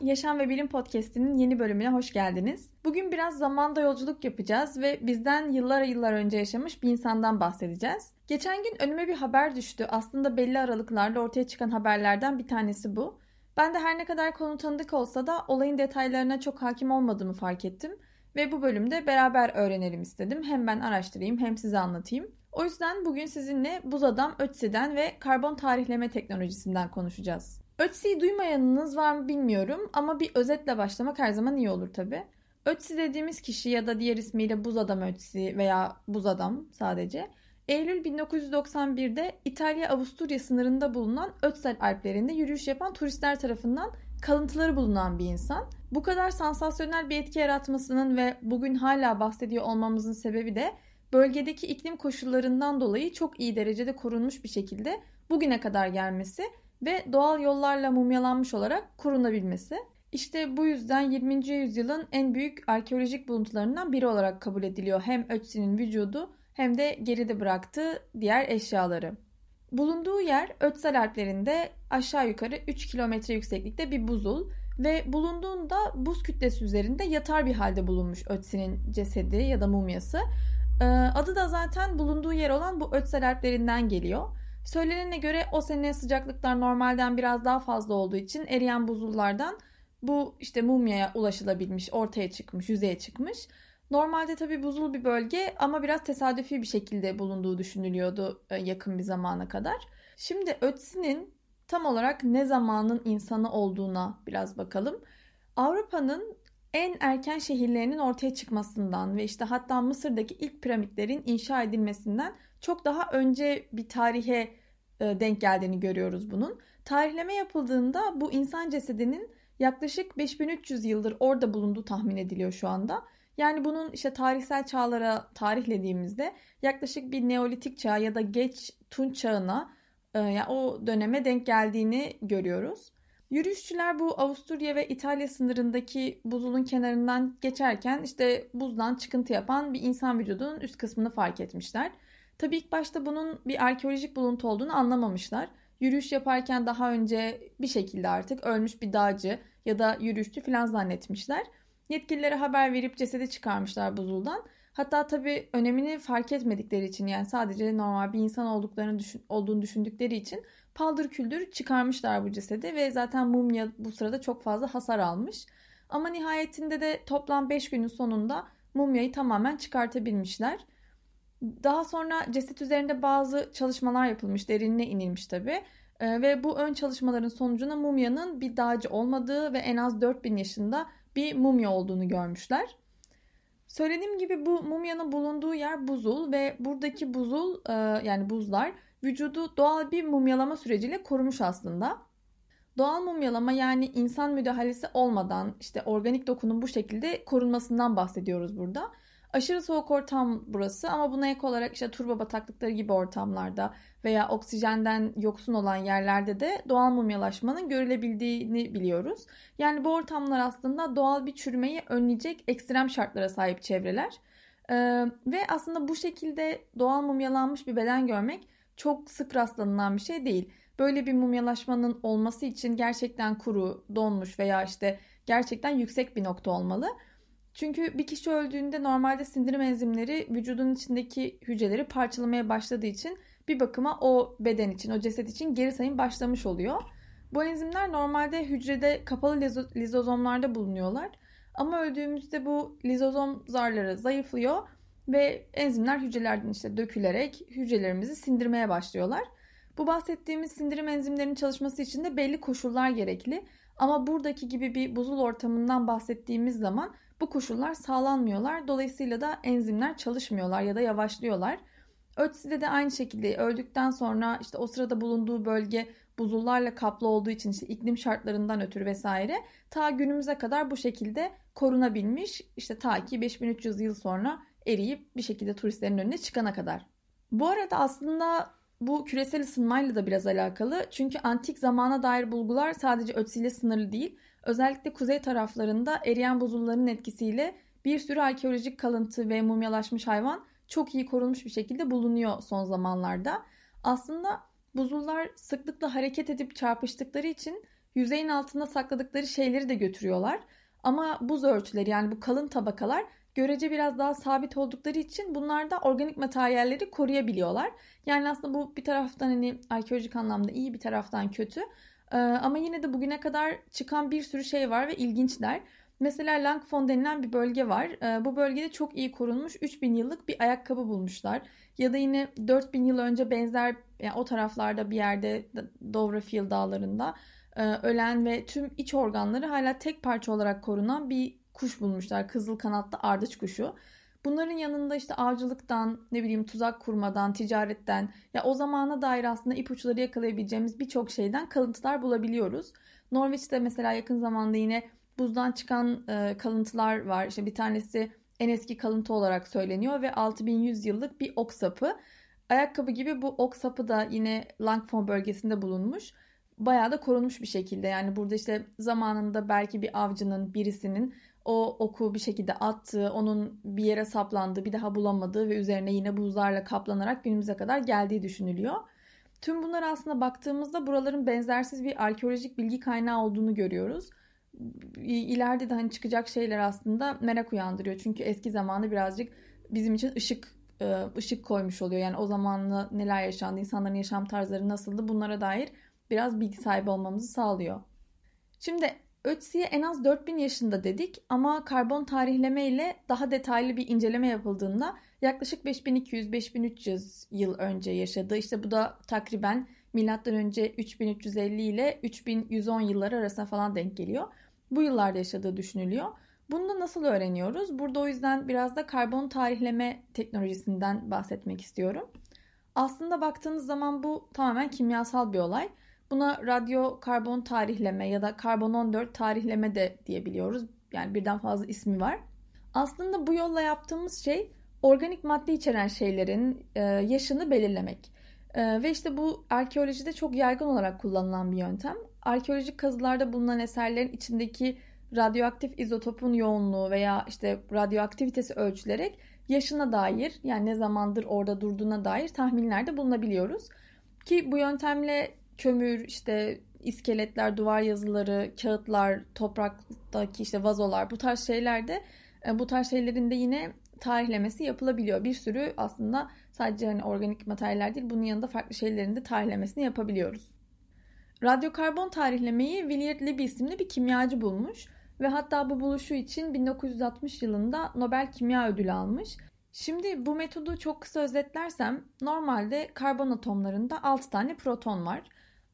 Yaşam ve Bilim Podcast'inin yeni bölümüne hoş geldiniz. Bugün biraz zamanda yolculuk yapacağız ve bizden yıllar yıllar önce yaşamış bir insandan bahsedeceğiz. Geçen gün önüme bir haber düştü. Aslında belli aralıklarla ortaya çıkan haberlerden bir tanesi bu. Ben de her ne kadar konu tanıdık olsa da olayın detaylarına çok hakim olmadığımı fark ettim. Ve bu bölümde beraber öğrenelim istedim. Hem ben araştırayım hem size anlatayım. O yüzden bugün sizinle buz adam Ötzi'den ve karbon tarihleme teknolojisinden konuşacağız. Ötzi'yi duymayanınız var mı bilmiyorum ama bir özetle başlamak her zaman iyi olur tabi. Ötzi dediğimiz kişi ya da diğer ismiyle Buz Adam Ötzi veya Buz Adam sadece Eylül 1991'de İtalya-Avusturya sınırında bulunan Ötzel Alplerinde yürüyüş yapan turistler tarafından kalıntıları bulunan bir insan. Bu kadar sansasyonel bir etki yaratmasının ve bugün hala bahsediyor olmamızın sebebi de bölgedeki iklim koşullarından dolayı çok iyi derecede korunmuş bir şekilde bugüne kadar gelmesi ve doğal yollarla mumyalanmış olarak korunabilmesi. İşte bu yüzden 20. yüzyılın en büyük arkeolojik buluntularından biri olarak kabul ediliyor hem Ötzi'nin vücudu hem de geride bıraktığı diğer eşyaları. Bulunduğu yer Ötzel Alplerinde aşağı yukarı 3 kilometre yükseklikte bir buzul ve bulunduğunda buz kütlesi üzerinde yatar bir halde bulunmuş Ötzi'nin cesedi ya da mumyası. Ee, adı da zaten bulunduğu yer olan bu Ötzel Alplerinden geliyor. Söylenene göre o sene sıcaklıklar normalden biraz daha fazla olduğu için eriyen buzullardan bu işte mumyaya ulaşılabilmiş, ortaya çıkmış, yüzeye çıkmış. Normalde tabi buzul bir bölge ama biraz tesadüfi bir şekilde bulunduğu düşünülüyordu e, yakın bir zamana kadar. Şimdi Ötzi'nin tam olarak ne zamanın insanı olduğuna biraz bakalım. Avrupa'nın en erken şehirlerinin ortaya çıkmasından ve işte hatta Mısır'daki ilk piramitlerin inşa edilmesinden çok daha önce bir tarihe denk geldiğini görüyoruz bunun. Tarihleme yapıldığında bu insan cesedinin yaklaşık 5300 yıldır orada bulunduğu tahmin ediliyor şu anda. Yani bunun işte tarihsel çağlara tarihlediğimizde yaklaşık bir Neolitik çağ ya da geç Tunç çağına e, yani o döneme denk geldiğini görüyoruz. Yürüyüşçüler bu Avusturya ve İtalya sınırındaki buzulun kenarından geçerken işte buzdan çıkıntı yapan bir insan vücudunun üst kısmını fark etmişler. Tabii ilk başta bunun bir arkeolojik buluntu olduğunu anlamamışlar. Yürüyüş yaparken daha önce bir şekilde artık ölmüş bir dağcı ya da yürüyüşçü falan zannetmişler. Yetkililere haber verip cesedi çıkarmışlar buzuldan. Hatta tabii önemini fark etmedikleri için yani sadece normal bir insan olduklarını düşün, olduğunu düşündükleri için paldır küldür çıkarmışlar bu cesedi ve zaten mumya bu sırada çok fazla hasar almış. Ama nihayetinde de toplam 5 günün sonunda mumyayı tamamen çıkartabilmişler. Daha sonra ceset üzerinde bazı çalışmalar yapılmış, derinine inilmiş tabi. Ee, ve bu ön çalışmaların sonucunda mumyanın bir dağcı olmadığı ve en az 4000 yaşında bir mumya olduğunu görmüşler. Söylediğim gibi bu mumyanın bulunduğu yer buzul ve buradaki buzul e, yani buzlar vücudu doğal bir mumyalama süreciyle korumuş aslında. Doğal mumyalama yani insan müdahalesi olmadan işte organik dokunun bu şekilde korunmasından bahsediyoruz burada. Aşırı soğuk ortam burası ama buna ek olarak işte turba bataklıkları gibi ortamlarda veya oksijenden yoksun olan yerlerde de doğal mumyalaşmanın görülebildiğini biliyoruz. Yani bu ortamlar aslında doğal bir çürümeyi önleyecek ekstrem şartlara sahip çevreler. Ee, ve aslında bu şekilde doğal mumyalanmış bir beden görmek çok sık rastlanılan bir şey değil. Böyle bir mumyalaşmanın olması için gerçekten kuru, donmuş veya işte gerçekten yüksek bir nokta olmalı. Çünkü bir kişi öldüğünde normalde sindirim enzimleri vücudun içindeki hücreleri parçalamaya başladığı için bir bakıma o beden için, o ceset için geri sayım başlamış oluyor. Bu enzimler normalde hücrede kapalı lizozomlarda bulunuyorlar. Ama öldüğümüzde bu lizozom zarları zayıflıyor ve enzimler hücrelerden işte dökülerek hücrelerimizi sindirmeye başlıyorlar. Bu bahsettiğimiz sindirim enzimlerinin çalışması için de belli koşullar gerekli. Ama buradaki gibi bir buzul ortamından bahsettiğimiz zaman bu koşullar sağlanmıyorlar. Dolayısıyla da enzimler çalışmıyorlar ya da yavaşlıyorlar. Ötzi'de de aynı şekilde öldükten sonra işte o sırada bulunduğu bölge buzullarla kaplı olduğu için işte iklim şartlarından ötürü vesaire ta günümüze kadar bu şekilde korunabilmiş. İşte ta ki 5300 yıl sonra eriyip bir şekilde turistlerin önüne çıkana kadar. Bu arada aslında bu küresel ısınmayla da biraz alakalı. Çünkü antik zamana dair bulgular sadece Ötzi sınırlı değil. Özellikle kuzey taraflarında eriyen buzulların etkisiyle bir sürü arkeolojik kalıntı ve mumyalaşmış hayvan çok iyi korunmuş bir şekilde bulunuyor son zamanlarda. Aslında buzullar sıklıkla hareket edip çarpıştıkları için yüzeyin altında sakladıkları şeyleri de götürüyorlar. Ama buz örtüleri yani bu kalın tabakalar görece biraz daha sabit oldukları için bunlar da organik materyalleri koruyabiliyorlar. Yani aslında bu bir taraftan hani arkeolojik anlamda iyi bir taraftan kötü. Ee, ama yine de bugüne kadar çıkan bir sürü şey var ve ilginçler. Mesela Langfond denilen bir bölge var. Ee, bu bölgede çok iyi korunmuş 3000 yıllık bir ayakkabı bulmuşlar. Ya da yine 4000 yıl önce benzer yani o taraflarda bir yerde Dovrefjell dağlarında e, ölen ve tüm iç organları hala tek parça olarak korunan bir kuş bulmuşlar. Kızıl kanatlı ardıç kuşu. Bunların yanında işte avcılıktan, ne bileyim tuzak kurmadan, ticaretten ya o zamana dair aslında ipuçları yakalayabileceğimiz birçok şeyden kalıntılar bulabiliyoruz. Norveç'te mesela yakın zamanda yine buzdan çıkan e, kalıntılar var. İşte bir tanesi en eski kalıntı olarak söyleniyor ve 6100 yıllık bir ok sapı. Ayakkabı gibi bu ok sapı da yine Langford bölgesinde bulunmuş. Bayağı da korunmuş bir şekilde. Yani burada işte zamanında belki bir avcının birisinin o oku bir şekilde attığı, onun bir yere saplandığı, bir daha bulamadığı ve üzerine yine buzlarla kaplanarak günümüze kadar geldiği düşünülüyor. Tüm bunlar aslında baktığımızda buraların benzersiz bir arkeolojik bilgi kaynağı olduğunu görüyoruz. İleride de hani çıkacak şeyler aslında merak uyandırıyor. Çünkü eski zamanı birazcık bizim için ışık e, ışık koymuş oluyor. Yani o zamanla neler yaşandı, insanların yaşam tarzları nasıldı bunlara dair biraz bilgi sahibi olmamızı sağlıyor. Şimdi Ötzi'ye en az 4000 yaşında dedik ama karbon tarihleme ile daha detaylı bir inceleme yapıldığında yaklaşık 5200-5300 yıl önce yaşadı. İşte bu da takriben milattan önce 3350 ile 3110 yılları arasında falan denk geliyor. Bu yıllarda yaşadığı düşünülüyor. Bunu da nasıl öğreniyoruz? Burada o yüzden biraz da karbon tarihleme teknolojisinden bahsetmek istiyorum. Aslında baktığınız zaman bu tamamen kimyasal bir olay. Buna radyo karbon tarihleme ya da karbon 14 tarihleme de diyebiliyoruz. Yani birden fazla ismi var. Aslında bu yolla yaptığımız şey organik madde içeren şeylerin e, yaşını belirlemek. E, ve işte bu arkeolojide çok yaygın olarak kullanılan bir yöntem. Arkeolojik kazılarda bulunan eserlerin içindeki radyoaktif izotopun yoğunluğu veya işte radyoaktivitesi ölçülerek yaşına dair yani ne zamandır orada durduğuna dair tahminlerde bulunabiliyoruz. Ki bu yöntemle kömür, işte iskeletler, duvar yazıları, kağıtlar, topraktaki işte vazolar bu tarz şeylerde e, bu tarz şeylerin de yine tarihlemesi yapılabiliyor. Bir sürü aslında sadece hani organik materyaller değil bunun yanında farklı şeylerin de tarihlemesini yapabiliyoruz. Radyokarbon tarihlemeyi Willard Libby isimli bir kimyacı bulmuş ve hatta bu buluşu için 1960 yılında Nobel Kimya Ödülü almış. Şimdi bu metodu çok kısa özetlersem normalde karbon atomlarında 6 tane proton var.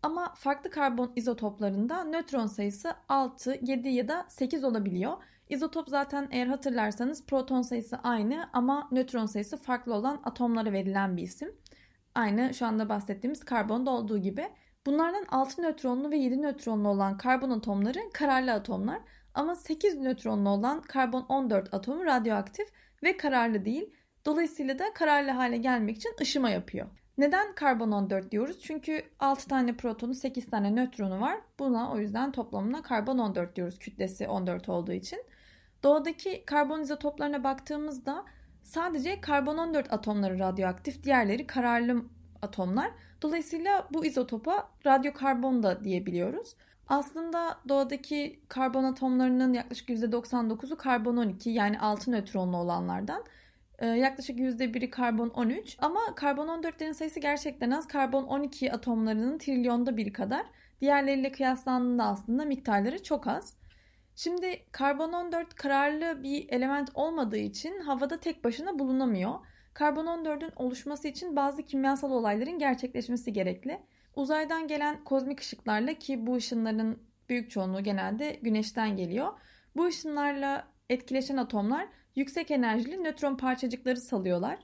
Ama farklı karbon izotoplarında nötron sayısı 6, 7 ya da 8 olabiliyor. İzotop zaten eğer hatırlarsanız proton sayısı aynı ama nötron sayısı farklı olan atomlara verilen bir isim. Aynı şu anda bahsettiğimiz karbonda olduğu gibi. Bunlardan 6 nötronlu ve 7 nötronlu olan karbon atomları kararlı atomlar ama 8 nötronlu olan karbon 14 atomu radyoaktif ve kararlı değil. Dolayısıyla da kararlı hale gelmek için ışıma yapıyor. Neden karbon 14 diyoruz? Çünkü 6 tane protonu 8 tane nötronu var. Buna o yüzden toplamına karbon 14 diyoruz kütlesi 14 olduğu için. Doğadaki karbon izotoplarına baktığımızda sadece karbon 14 atomları radyoaktif, diğerleri kararlı atomlar. Dolayısıyla bu izotopa radyokarbon da diyebiliyoruz. Aslında doğadaki karbon atomlarının yaklaşık %99'u karbon 12 yani 6 nötronlu olanlardan. Ee, yaklaşık %1'i karbon 13 ama karbon 14'lerin sayısı gerçekten az. Karbon 12 atomlarının trilyonda biri kadar. Diğerleriyle kıyaslandığında aslında miktarları çok az. Şimdi karbon 14 kararlı bir element olmadığı için havada tek başına bulunamıyor. Karbon 14'ün oluşması için bazı kimyasal olayların gerçekleşmesi gerekli. Uzaydan gelen kozmik ışıklarla ki bu ışınların büyük çoğunluğu genelde güneşten geliyor. Bu ışınlarla etkileşen atomlar yüksek enerjili nötron parçacıkları salıyorlar.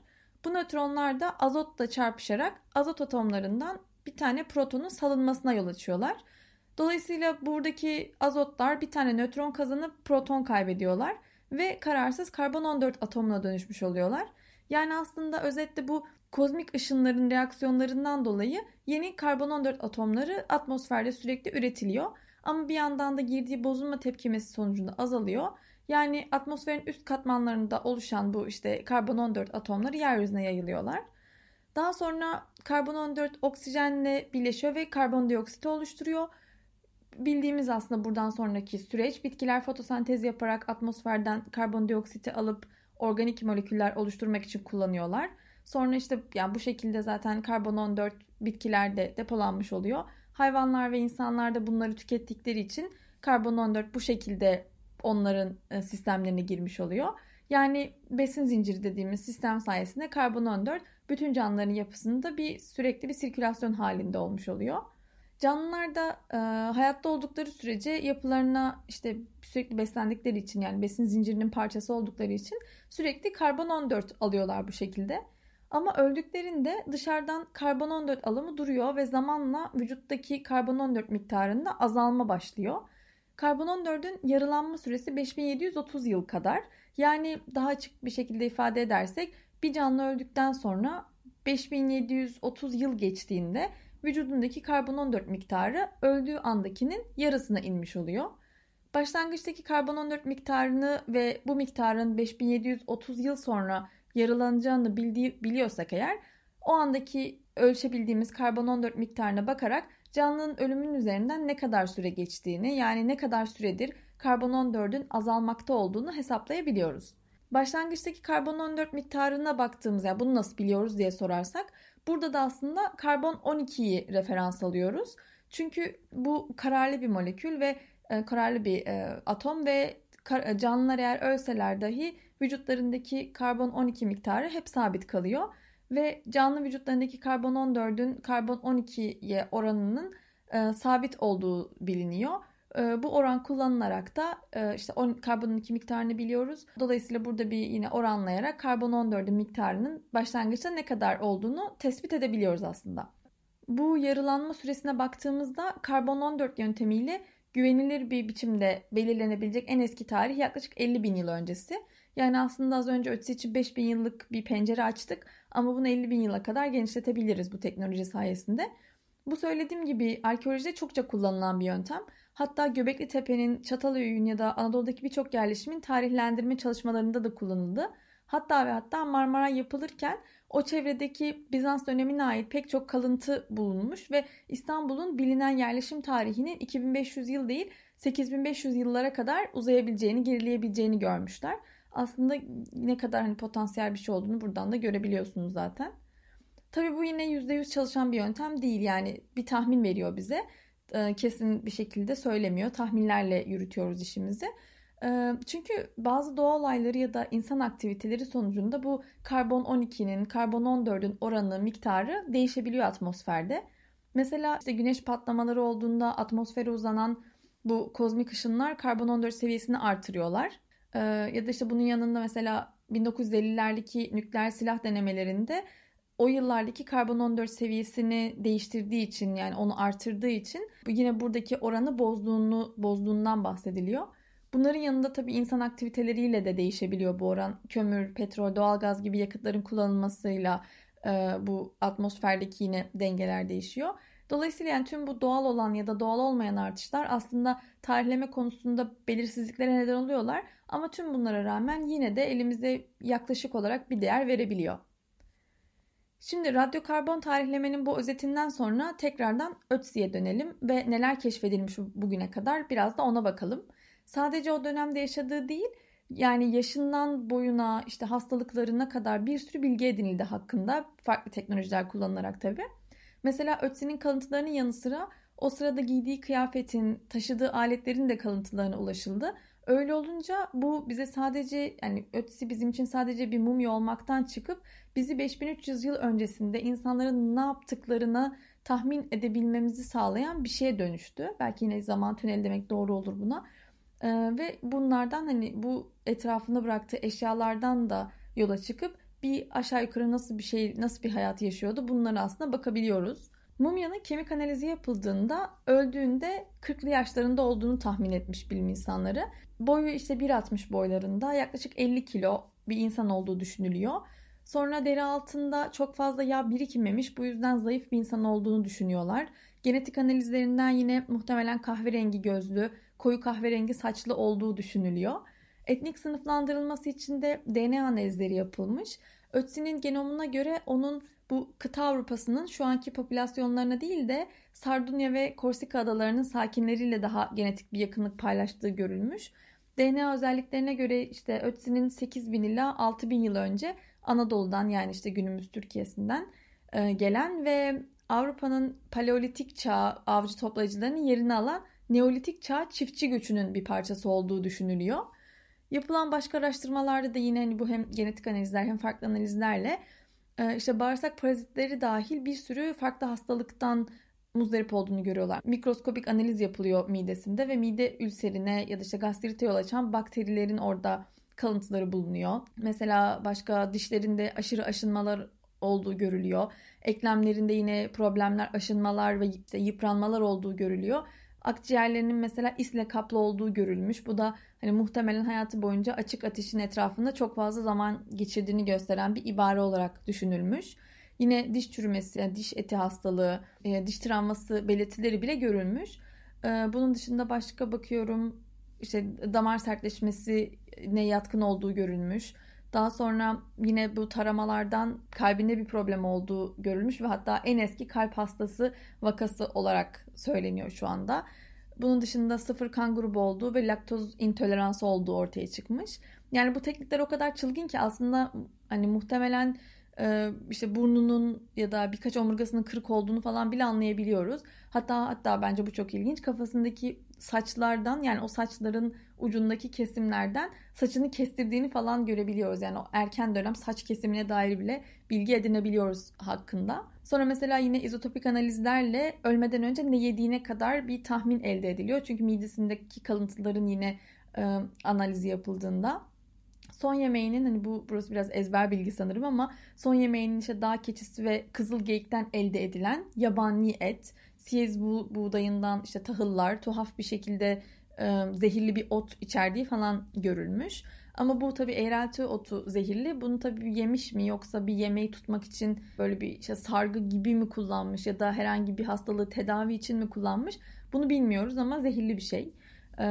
Bu nötronlar da azotla çarpışarak azot atomlarından bir tane protonun salınmasına yol açıyorlar. Dolayısıyla buradaki azotlar bir tane nötron kazanıp proton kaybediyorlar ve kararsız karbon 14 atomuna dönüşmüş oluyorlar. Yani aslında özetle bu kozmik ışınların reaksiyonlarından dolayı yeni karbon 14 atomları atmosferde sürekli üretiliyor. Ama bir yandan da girdiği bozulma tepkimesi sonucunda azalıyor yani atmosferin üst katmanlarında oluşan bu işte karbon 14 atomları yeryüzüne yayılıyorlar. Daha sonra karbon 14 oksijenle birleşiyor ve karbondioksit oluşturuyor. bildiğimiz aslında buradan sonraki süreç bitkiler fotosentez yaparak atmosferden karbondioksiti alıp organik moleküller oluşturmak için kullanıyorlar. Sonra işte yani bu şekilde zaten karbon 14 bitkilerde depolanmış oluyor. Hayvanlar ve insanlar da bunları tükettikleri için karbon 14 bu şekilde onların e, sistemlerine girmiş oluyor. Yani besin zinciri dediğimiz sistem sayesinde karbon 14 bütün canlıların yapısında bir sürekli bir sirkülasyon halinde olmuş oluyor. Canlılar da e, hayatta oldukları sürece yapılarına işte sürekli beslendikleri için yani besin zincirinin parçası oldukları için sürekli karbon 14 alıyorlar bu şekilde. Ama öldüklerinde dışarıdan karbon 14 alımı duruyor ve zamanla vücuttaki karbon 14 miktarında azalma başlıyor. Karbon 14'ün yarılanma süresi 5730 yıl kadar. Yani daha açık bir şekilde ifade edersek bir canlı öldükten sonra 5730 yıl geçtiğinde vücudundaki karbon 14 miktarı öldüğü andakinin yarısına inmiş oluyor. Başlangıçtaki karbon 14 miktarını ve bu miktarın 5730 yıl sonra yarılanacağını bildiği, biliyorsak eğer o andaki ölçebildiğimiz karbon 14 miktarına bakarak canlının ölümünün üzerinden ne kadar süre geçtiğini yani ne kadar süredir karbon 14'ün azalmakta olduğunu hesaplayabiliyoruz. Başlangıçtaki karbon 14 miktarına baktığımız yani bunu nasıl biliyoruz diye sorarsak burada da aslında karbon 12'yi referans alıyoruz. Çünkü bu kararlı bir molekül ve e, kararlı bir e, atom ve canlılar eğer ölseler dahi vücutlarındaki karbon 12 miktarı hep sabit kalıyor ve canlı vücutlarındaki karbon 14'ün karbon 12'ye oranının e, sabit olduğu biliniyor. E, bu oran kullanılarak da e, işte on, karbon 12 miktarını biliyoruz. Dolayısıyla burada bir yine oranlayarak karbon 14'ün miktarının başlangıçta ne kadar olduğunu tespit edebiliyoruz aslında. Bu yarılanma süresine baktığımızda karbon 14 yöntemiyle güvenilir bir biçimde belirlenebilecek en eski tarih yaklaşık 50 bin yıl öncesi. Yani aslında az önce ötesi için 5000 yıllık bir pencere açtık ama bunu 50 bin yıla kadar genişletebiliriz bu teknoloji sayesinde. Bu söylediğim gibi arkeolojide çokça kullanılan bir yöntem. Hatta Göbekli Tepe'nin, Çatalhöyük'ün ya da Anadolu'daki birçok yerleşimin tarihlendirme çalışmalarında da kullanıldı. Hatta ve hatta Marmara yapılırken o çevredeki Bizans dönemine ait pek çok kalıntı bulunmuş ve İstanbul'un bilinen yerleşim tarihinin 2500 yıl değil 8500 yıllara kadar uzayabileceğini, gerileyebileceğini görmüşler aslında ne kadar hani potansiyel bir şey olduğunu buradan da görebiliyorsunuz zaten. Tabii bu yine %100 çalışan bir yöntem değil. Yani bir tahmin veriyor bize. Ee, kesin bir şekilde söylemiyor. Tahminlerle yürütüyoruz işimizi. Çünkü bazı doğa olayları ya da insan aktiviteleri sonucunda bu karbon 12'nin, karbon 14'ün oranı, miktarı değişebiliyor atmosferde. Mesela işte güneş patlamaları olduğunda atmosfere uzanan bu kozmik ışınlar karbon 14 seviyesini artırıyorlar. Ya da işte bunun yanında mesela 1950'lerdeki nükleer silah denemelerinde o yıllardaki karbon 14 seviyesini değiştirdiği için yani onu artırdığı için yine buradaki oranı bozduğunu bozduğundan bahsediliyor. Bunların yanında tabii insan aktiviteleriyle de değişebiliyor bu oran. Kömür, petrol, doğalgaz gibi yakıtların kullanılmasıyla e, bu atmosferdeki yine dengeler değişiyor. Dolayısıyla yani tüm bu doğal olan ya da doğal olmayan artışlar aslında tarihleme konusunda belirsizliklere neden oluyorlar. Ama tüm bunlara rağmen yine de elimizde yaklaşık olarak bir değer verebiliyor. Şimdi radyokarbon tarihlemenin bu özetinden sonra tekrardan Ötzi'ye dönelim ve neler keşfedilmiş bugüne kadar biraz da ona bakalım. Sadece o dönemde yaşadığı değil, yani yaşından boyuna işte hastalıklarına kadar bir sürü bilgi edinildi hakkında farklı teknolojiler kullanılarak tabii. Mesela Ötzi'nin kalıntılarının yanı sıra o sırada giydiği kıyafetin, taşıdığı aletlerin de kalıntılarına ulaşıldı. Öyle olunca bu bize sadece yani Ötzi bizim için sadece bir mumya olmaktan çıkıp bizi 5300 yıl öncesinde insanların ne yaptıklarını tahmin edebilmemizi sağlayan bir şeye dönüştü. Belki yine zaman tüneli demek doğru olur buna. Ee, ve bunlardan hani bu etrafında bıraktığı eşyalardan da yola çıkıp bir aşağı yukarı nasıl bir şey, nasıl bir hayat yaşıyordu bunlara aslında bakabiliyoruz. Mumyanın kemik analizi yapıldığında öldüğünde 40'lı yaşlarında olduğunu tahmin etmiş bilim insanları. Boyu işte 1.60 boylarında yaklaşık 50 kilo bir insan olduğu düşünülüyor. Sonra deri altında çok fazla yağ birikmemiş bu yüzden zayıf bir insan olduğunu düşünüyorlar. Genetik analizlerinden yine muhtemelen kahverengi gözlü, koyu kahverengi saçlı olduğu düşünülüyor. Etnik sınıflandırılması için de DNA analizleri yapılmış. Ötzi'nin genomuna göre onun bu kıta Avrupa'sının şu anki popülasyonlarına değil de Sardunya ve Korsika adalarının sakinleriyle daha genetik bir yakınlık paylaştığı görülmüş. DNA özelliklerine göre işte Ötzi'nin 8000 ila 6000 yıl önce Anadolu'dan yani işte günümüz Türkiye'sinden e, gelen ve Avrupa'nın paleolitik çağ avcı toplayıcılarının yerini alan Neolitik çağ çiftçi göçünün bir parçası olduğu düşünülüyor. Yapılan başka araştırmalarda da yine hani bu hem genetik analizler hem farklı analizlerle e, işte bağırsak parazitleri dahil bir sürü farklı hastalıktan muzdarip olduğunu görüyorlar. Mikroskopik analiz yapılıyor midesinde ve mide ülserine ya da işte gastrite yol açan bakterilerin orada kalıntıları bulunuyor. Mesela başka dişlerinde aşırı aşınmalar olduğu görülüyor. Eklemlerinde yine problemler, aşınmalar ve yıpranmalar olduğu görülüyor. Akciğerlerinin mesela isle kaplı olduğu görülmüş. Bu da hani muhtemelen hayatı boyunca açık ateşin etrafında çok fazla zaman geçirdiğini gösteren bir ibare olarak düşünülmüş. Yine diş çürümesi, yani diş eti hastalığı, e, diş travması belirtileri bile görülmüş. E, bunun dışında başka bakıyorum işte damar sertleşmesi ne yatkın olduğu görülmüş. Daha sonra yine bu taramalardan kalbinde bir problem olduğu görülmüş ve hatta en eski kalp hastası vakası olarak söyleniyor şu anda. Bunun dışında sıfır kan grubu olduğu ve laktoz intoleransı olduğu ortaya çıkmış. Yani bu teknikler o kadar çılgın ki aslında hani muhtemelen işte burnunun ya da birkaç omurgasının kırık olduğunu falan bile anlayabiliyoruz. Hatta hatta bence bu çok ilginç. Kafasındaki saçlardan yani o saçların ucundaki kesimlerden saçını kestirdiğini falan görebiliyoruz. Yani o erken dönem saç kesimine dair bile bilgi edinebiliyoruz hakkında. Sonra mesela yine izotopik analizlerle ölmeden önce ne yediğine kadar bir tahmin elde ediliyor. Çünkü midesindeki kalıntıların yine e, analizi yapıldığında son yemeğinin hani bu burası biraz ezber bilgi sanırım ama son yemeğinin işte dağ keçisi ve kızıl geyikten elde edilen yabani et, siyez bu, buğdayından işte tahıllar, tuhaf bir şekilde e, zehirli bir ot içerdiği falan görülmüş. Ama bu tabi eğrelti otu zehirli. Bunu tabi yemiş mi yoksa bir yemeği tutmak için böyle bir işte sargı gibi mi kullanmış ya da herhangi bir hastalığı tedavi için mi kullanmış? Bunu bilmiyoruz ama zehirli bir şey. Ee,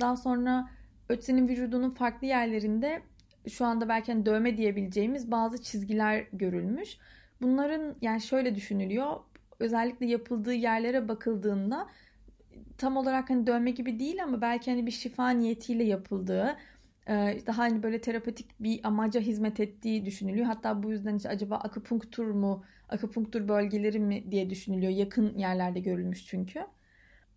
daha sonra Ötzi'nin vücudunun farklı yerlerinde şu anda belki hani dövme diyebileceğimiz bazı çizgiler görülmüş. Bunların yani şöyle düşünülüyor. Özellikle yapıldığı yerlere bakıldığında tam olarak hani dövme gibi değil ama belki hani bir şifa niyetiyle yapıldığı daha hani böyle terapetik bir amaca hizmet ettiği düşünülüyor. Hatta bu yüzden işte acaba akupunktur mu, akupunktur bölgeleri mi diye düşünülüyor. Yakın yerlerde görülmüş çünkü.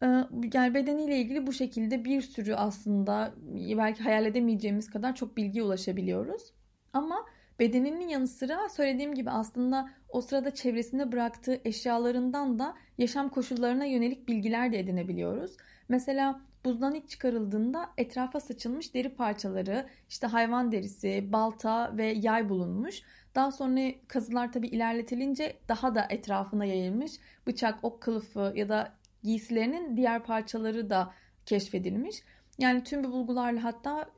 Ee, yani bedeniyle ilgili bu şekilde bir sürü aslında belki hayal edemeyeceğimiz kadar çok bilgiye ulaşabiliyoruz. Ama bedeninin yanı sıra söylediğim gibi aslında o sırada çevresinde bıraktığı eşyalarından da yaşam koşullarına yönelik bilgiler de edinebiliyoruz. Mesela buzdan ilk çıkarıldığında etrafa saçılmış deri parçaları, işte hayvan derisi, balta ve yay bulunmuş. Daha sonra kazılar tabi ilerletilince daha da etrafına yayılmış bıçak, ok kılıfı ya da giysilerinin diğer parçaları da keşfedilmiş. Yani tüm bu bulgularla hatta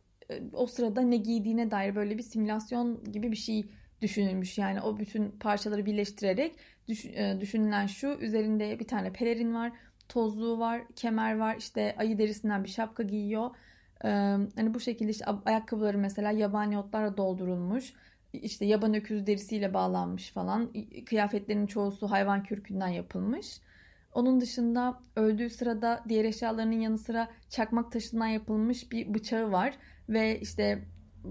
o sırada ne giydiğine dair böyle bir simülasyon gibi bir şey düşünülmüş. Yani o bütün parçaları birleştirerek e, düşünülen şu üzerinde bir tane pelerin var, tozluğu var, kemer var, işte ayı derisinden bir şapka giyiyor. Ee, hani bu şekilde işte ayakkabıları mesela yabani otlarla doldurulmuş. İşte yaban öküz derisiyle bağlanmış falan. Kıyafetlerin çoğusu hayvan kürkünden yapılmış. Onun dışında öldüğü sırada diğer eşyalarının yanı sıra çakmak taşından yapılmış bir bıçağı var ve işte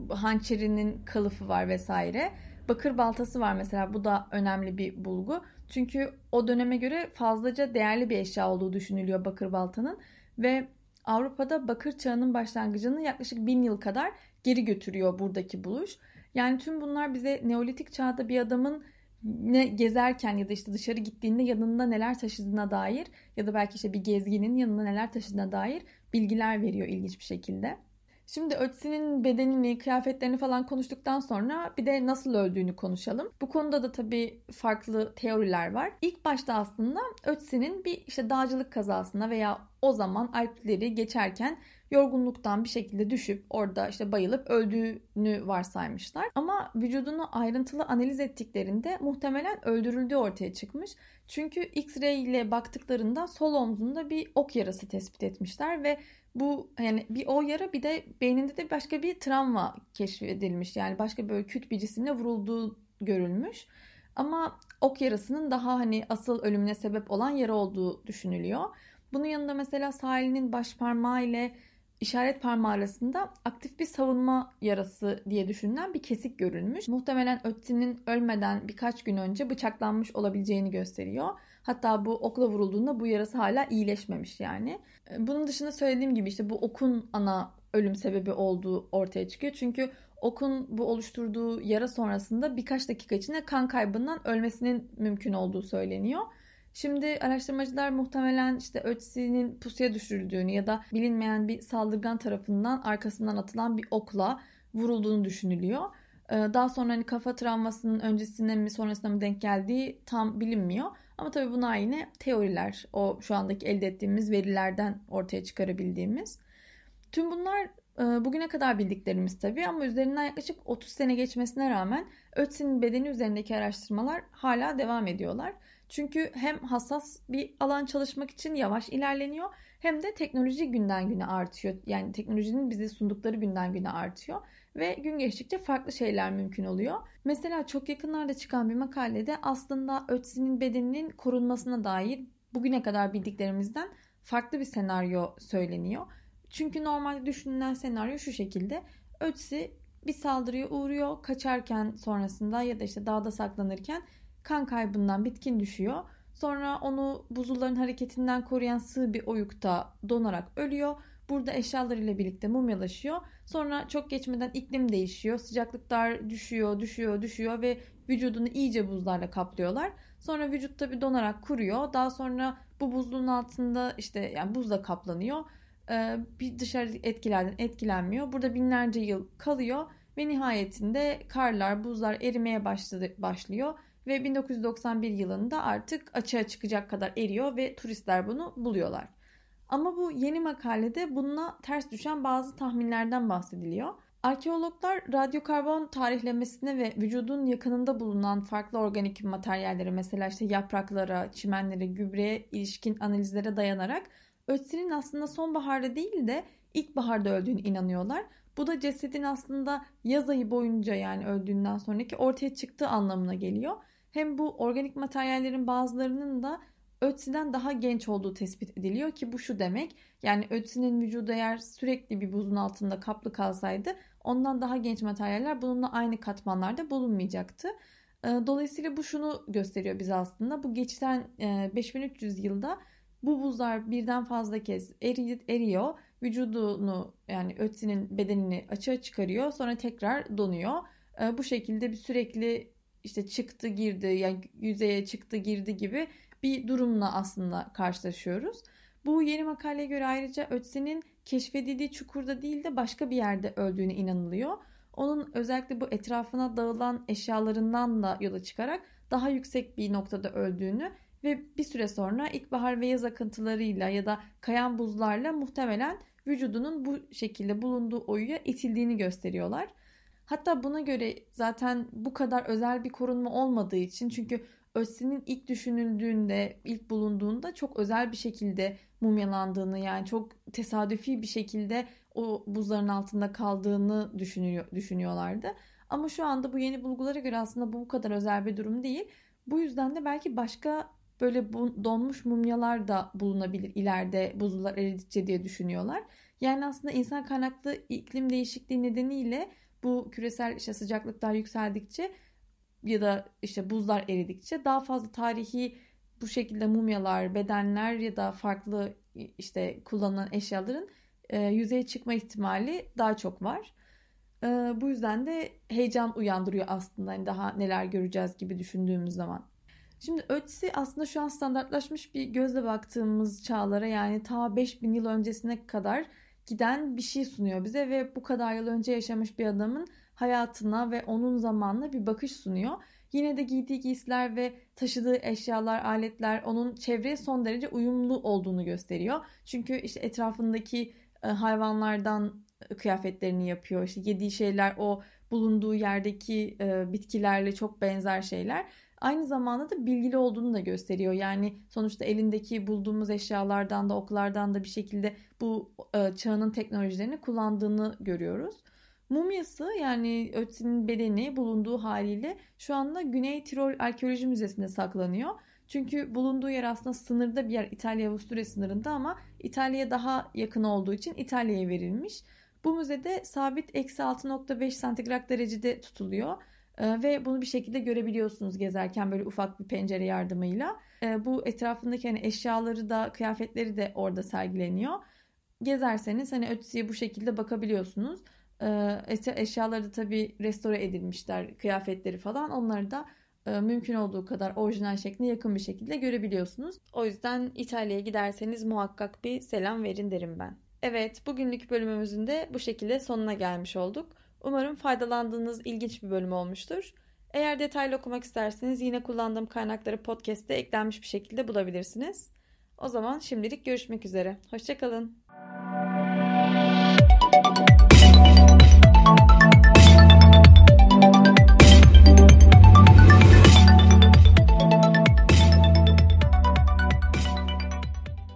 hançerinin kılıfı var vesaire. Bakır baltası var mesela bu da önemli bir bulgu. Çünkü o döneme göre fazlaca değerli bir eşya olduğu düşünülüyor bakır baltanın ve Avrupa'da bakır çağının başlangıcını yaklaşık bin yıl kadar geri götürüyor buradaki buluş. Yani tüm bunlar bize Neolitik çağda bir adamın ne gezerken ya da işte dışarı gittiğinde yanında neler taşıdığına dair ya da belki işte bir gezginin yanında neler taşıdığına dair bilgiler veriyor ilginç bir şekilde. Şimdi Ötzi'nin bedenini, kıyafetlerini falan konuştuktan sonra bir de nasıl öldüğünü konuşalım. Bu konuda da tabii farklı teoriler var. İlk başta aslında Ötzi'nin bir işte dağcılık kazasına veya o zaman Alpleri geçerken yorgunluktan bir şekilde düşüp orada işte bayılıp öldüğünü varsaymışlar. Ama vücudunu ayrıntılı analiz ettiklerinde muhtemelen öldürüldüğü ortaya çıkmış. Çünkü X-ray ile baktıklarında sol omzunda bir ok yarası tespit etmişler ve bu yani bir o yara bir de beyninde de başka bir travma keşfedilmiş. Yani başka böyle küt bir cisimle vurulduğu görülmüş. Ama ok yarasının daha hani asıl ölümüne sebep olan yara olduğu düşünülüyor. Bunun yanında mesela Salih'in baş parmağı ile işaret parmağı arasında aktif bir savunma yarası diye düşünülen bir kesik görülmüş. Muhtemelen Ötzi'nin ölmeden birkaç gün önce bıçaklanmış olabileceğini gösteriyor. Hatta bu okla vurulduğunda bu yarası hala iyileşmemiş yani. Bunun dışında söylediğim gibi işte bu okun ana ölüm sebebi olduğu ortaya çıkıyor. Çünkü okun bu oluşturduğu yara sonrasında birkaç dakika içinde kan kaybından ölmesinin mümkün olduğu söyleniyor. Şimdi araştırmacılar muhtemelen işte Ötzi'nin pusuya düşürüldüğünü ya da bilinmeyen bir saldırgan tarafından arkasından atılan bir okla vurulduğunu düşünülüyor. Ee, daha sonra hani kafa travmasının öncesinde mi sonrasında mı denk geldiği tam bilinmiyor. Ama tabii bunlar yine teoriler. O şu andaki elde ettiğimiz verilerden ortaya çıkarabildiğimiz. Tüm bunlar e, bugüne kadar bildiklerimiz tabii ama üzerinden yaklaşık 30 sene geçmesine rağmen Ötzi'nin bedeni üzerindeki araştırmalar hala devam ediyorlar. Çünkü hem hassas bir alan çalışmak için yavaş ilerleniyor hem de teknoloji günden güne artıyor. Yani teknolojinin bize sundukları günden güne artıyor ve gün geçtikçe farklı şeyler mümkün oluyor. Mesela çok yakınlarda çıkan bir makalede aslında Ötzi'nin bedeninin korunmasına dair bugüne kadar bildiklerimizden farklı bir senaryo söyleniyor. Çünkü normalde düşünülen senaryo şu şekilde. Ötzi bir saldırıya uğruyor. Kaçarken sonrasında ya da işte dağda saklanırken kan kaybından bitkin düşüyor. Sonra onu buzulların hareketinden koruyan sığ bir oyukta donarak ölüyor. Burada eşyalarıyla birlikte mumyalaşıyor. Sonra çok geçmeden iklim değişiyor. Sıcaklıklar düşüyor, düşüyor, düşüyor ve vücudunu iyice buzlarla kaplıyorlar. Sonra vücut tabi donarak kuruyor. Daha sonra bu buzluğun altında işte yani buzla kaplanıyor. Ee, bir dışarı etkilerden etkilenmiyor. Burada binlerce yıl kalıyor ve nihayetinde karlar, buzlar erimeye başladı, başlıyor ve 1991 yılında artık açığa çıkacak kadar eriyor ve turistler bunu buluyorlar. Ama bu yeni makalede bununla ters düşen bazı tahminlerden bahsediliyor. Arkeologlar radyokarbon tarihlemesine ve vücudun yakınında bulunan farklı organik materyallere mesela işte yapraklara, çimenlere, gübreye ilişkin analizlere dayanarak Ötzi'nin aslında sonbaharda değil de ilkbaharda öldüğünü inanıyorlar. Bu da cesedin aslında yaz ayı boyunca yani öldüğünden sonraki ortaya çıktığı anlamına geliyor. Hem bu organik materyallerin bazılarının da Ötzi'den daha genç olduğu tespit ediliyor ki bu şu demek. Yani Ötzi'nin vücudu eğer sürekli bir buzun altında kaplı kalsaydı ondan daha genç materyaller bununla aynı katmanlarda bulunmayacaktı. Ee, dolayısıyla bu şunu gösteriyor bize aslında. Bu geçen 5300 e, yılda bu buzlar birden fazla kez eriyor. Vücudunu yani Ötzi'nin bedenini açığa çıkarıyor. Sonra tekrar donuyor. Ee, bu şekilde bir sürekli işte çıktı girdi yani yüzeye çıktı girdi gibi bir durumla aslında karşılaşıyoruz. Bu yeni makaleye göre ayrıca Ötzi'nin keşfedildiği çukurda değil de başka bir yerde öldüğüne inanılıyor. Onun özellikle bu etrafına dağılan eşyalarından da yola çıkarak daha yüksek bir noktada öldüğünü ve bir süre sonra ilkbahar ve yaz akıntılarıyla ya da kayan buzlarla muhtemelen vücudunun bu şekilde bulunduğu oyuya itildiğini gösteriyorlar. Hatta buna göre zaten bu kadar özel bir korunma olmadığı için çünkü Ötzi'nin ilk düşünüldüğünde, ilk bulunduğunda çok özel bir şekilde mumyalandığını yani çok tesadüfi bir şekilde o buzların altında kaldığını düşünüyor, düşünüyorlardı. Ama şu anda bu yeni bulgulara göre aslında bu bu kadar özel bir durum değil. Bu yüzden de belki başka böyle donmuş mumyalar da bulunabilir ileride buzullar eridikçe diye düşünüyorlar. Yani aslında insan kaynaklı iklim değişikliği nedeniyle bu küresel işte sıcaklıklar yükseldikçe ya da işte buzlar eridikçe daha fazla tarihi bu şekilde mumyalar, bedenler ya da farklı işte kullanılan eşyaların e, yüzeye çıkma ihtimali daha çok var. E, bu yüzden de heyecan uyandırıyor aslında hani daha neler göreceğiz gibi düşündüğümüz zaman. Şimdi Ötzi aslında şu an standartlaşmış bir gözle baktığımız çağlara yani ta 5000 yıl öncesine kadar giden bir şey sunuyor bize ve bu kadar yıl önce yaşamış bir adamın hayatına ve onun zamanına bir bakış sunuyor. Yine de giydiği giysiler ve taşıdığı eşyalar, aletler onun çevreye son derece uyumlu olduğunu gösteriyor. Çünkü işte etrafındaki e, hayvanlardan e, kıyafetlerini yapıyor. İşte yediği şeyler o bulunduğu yerdeki e, bitkilerle çok benzer şeyler. Aynı zamanda da bilgili olduğunu da gösteriyor. Yani sonuçta elindeki bulduğumuz eşyalardan da oklardan da bir şekilde bu çağının teknolojilerini kullandığını görüyoruz. Mumyası yani Ötzi'nin bedeni bulunduğu haliyle şu anda Güney Tirol Arkeoloji Müzesi'nde saklanıyor. Çünkü bulunduğu yer aslında sınırda bir yer İtalya-Avusturya sınırında ama İtalya'ya daha yakın olduğu için İtalya'ya verilmiş. Bu müzede sabit eksi 6.5 santigrat derecede tutuluyor. Ee, ve bunu bir şekilde görebiliyorsunuz gezerken böyle ufak bir pencere yardımıyla. Ee, bu etrafındaki hani eşyaları da kıyafetleri de orada sergileniyor. Gezerseniz hani ötesiye bu şekilde bakabiliyorsunuz. Ee, eşyaları da tabii restore edilmişler kıyafetleri falan onları da e, mümkün olduğu kadar orijinal şekline yakın bir şekilde görebiliyorsunuz. O yüzden İtalya'ya giderseniz muhakkak bir selam verin derim ben. Evet bugünlük bölümümüzün de bu şekilde sonuna gelmiş olduk. Umarım faydalandığınız ilginç bir bölüm olmuştur. Eğer detaylı okumak isterseniz yine kullandığım kaynakları podcast'te eklenmiş bir şekilde bulabilirsiniz. O zaman şimdilik görüşmek üzere. Hoşçakalın.